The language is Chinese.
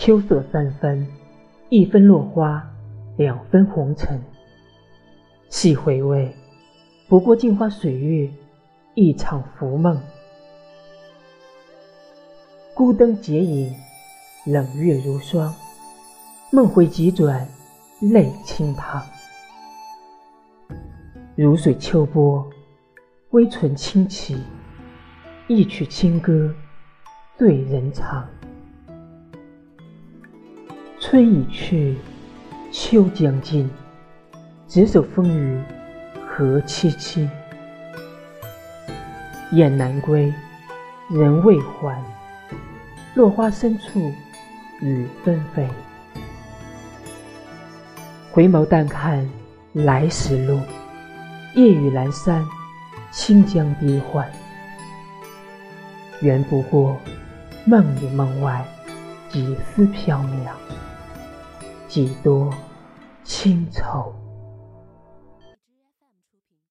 秋色三分，一分落花，两分红尘。细回味，不过镜花水月，一场浮梦。孤灯结影，冷月如霜。梦回急转，泪倾淌。如水秋波，微唇轻启，一曲清歌，醉人肠。春已去，秋将近，执手风雨何凄凄。雁南归，人未还。落花深处，雨纷飞。回眸淡看来时路，夜雨阑珊，清江低唤。缘不过梦里梦外，几丝缥缈，几多清愁。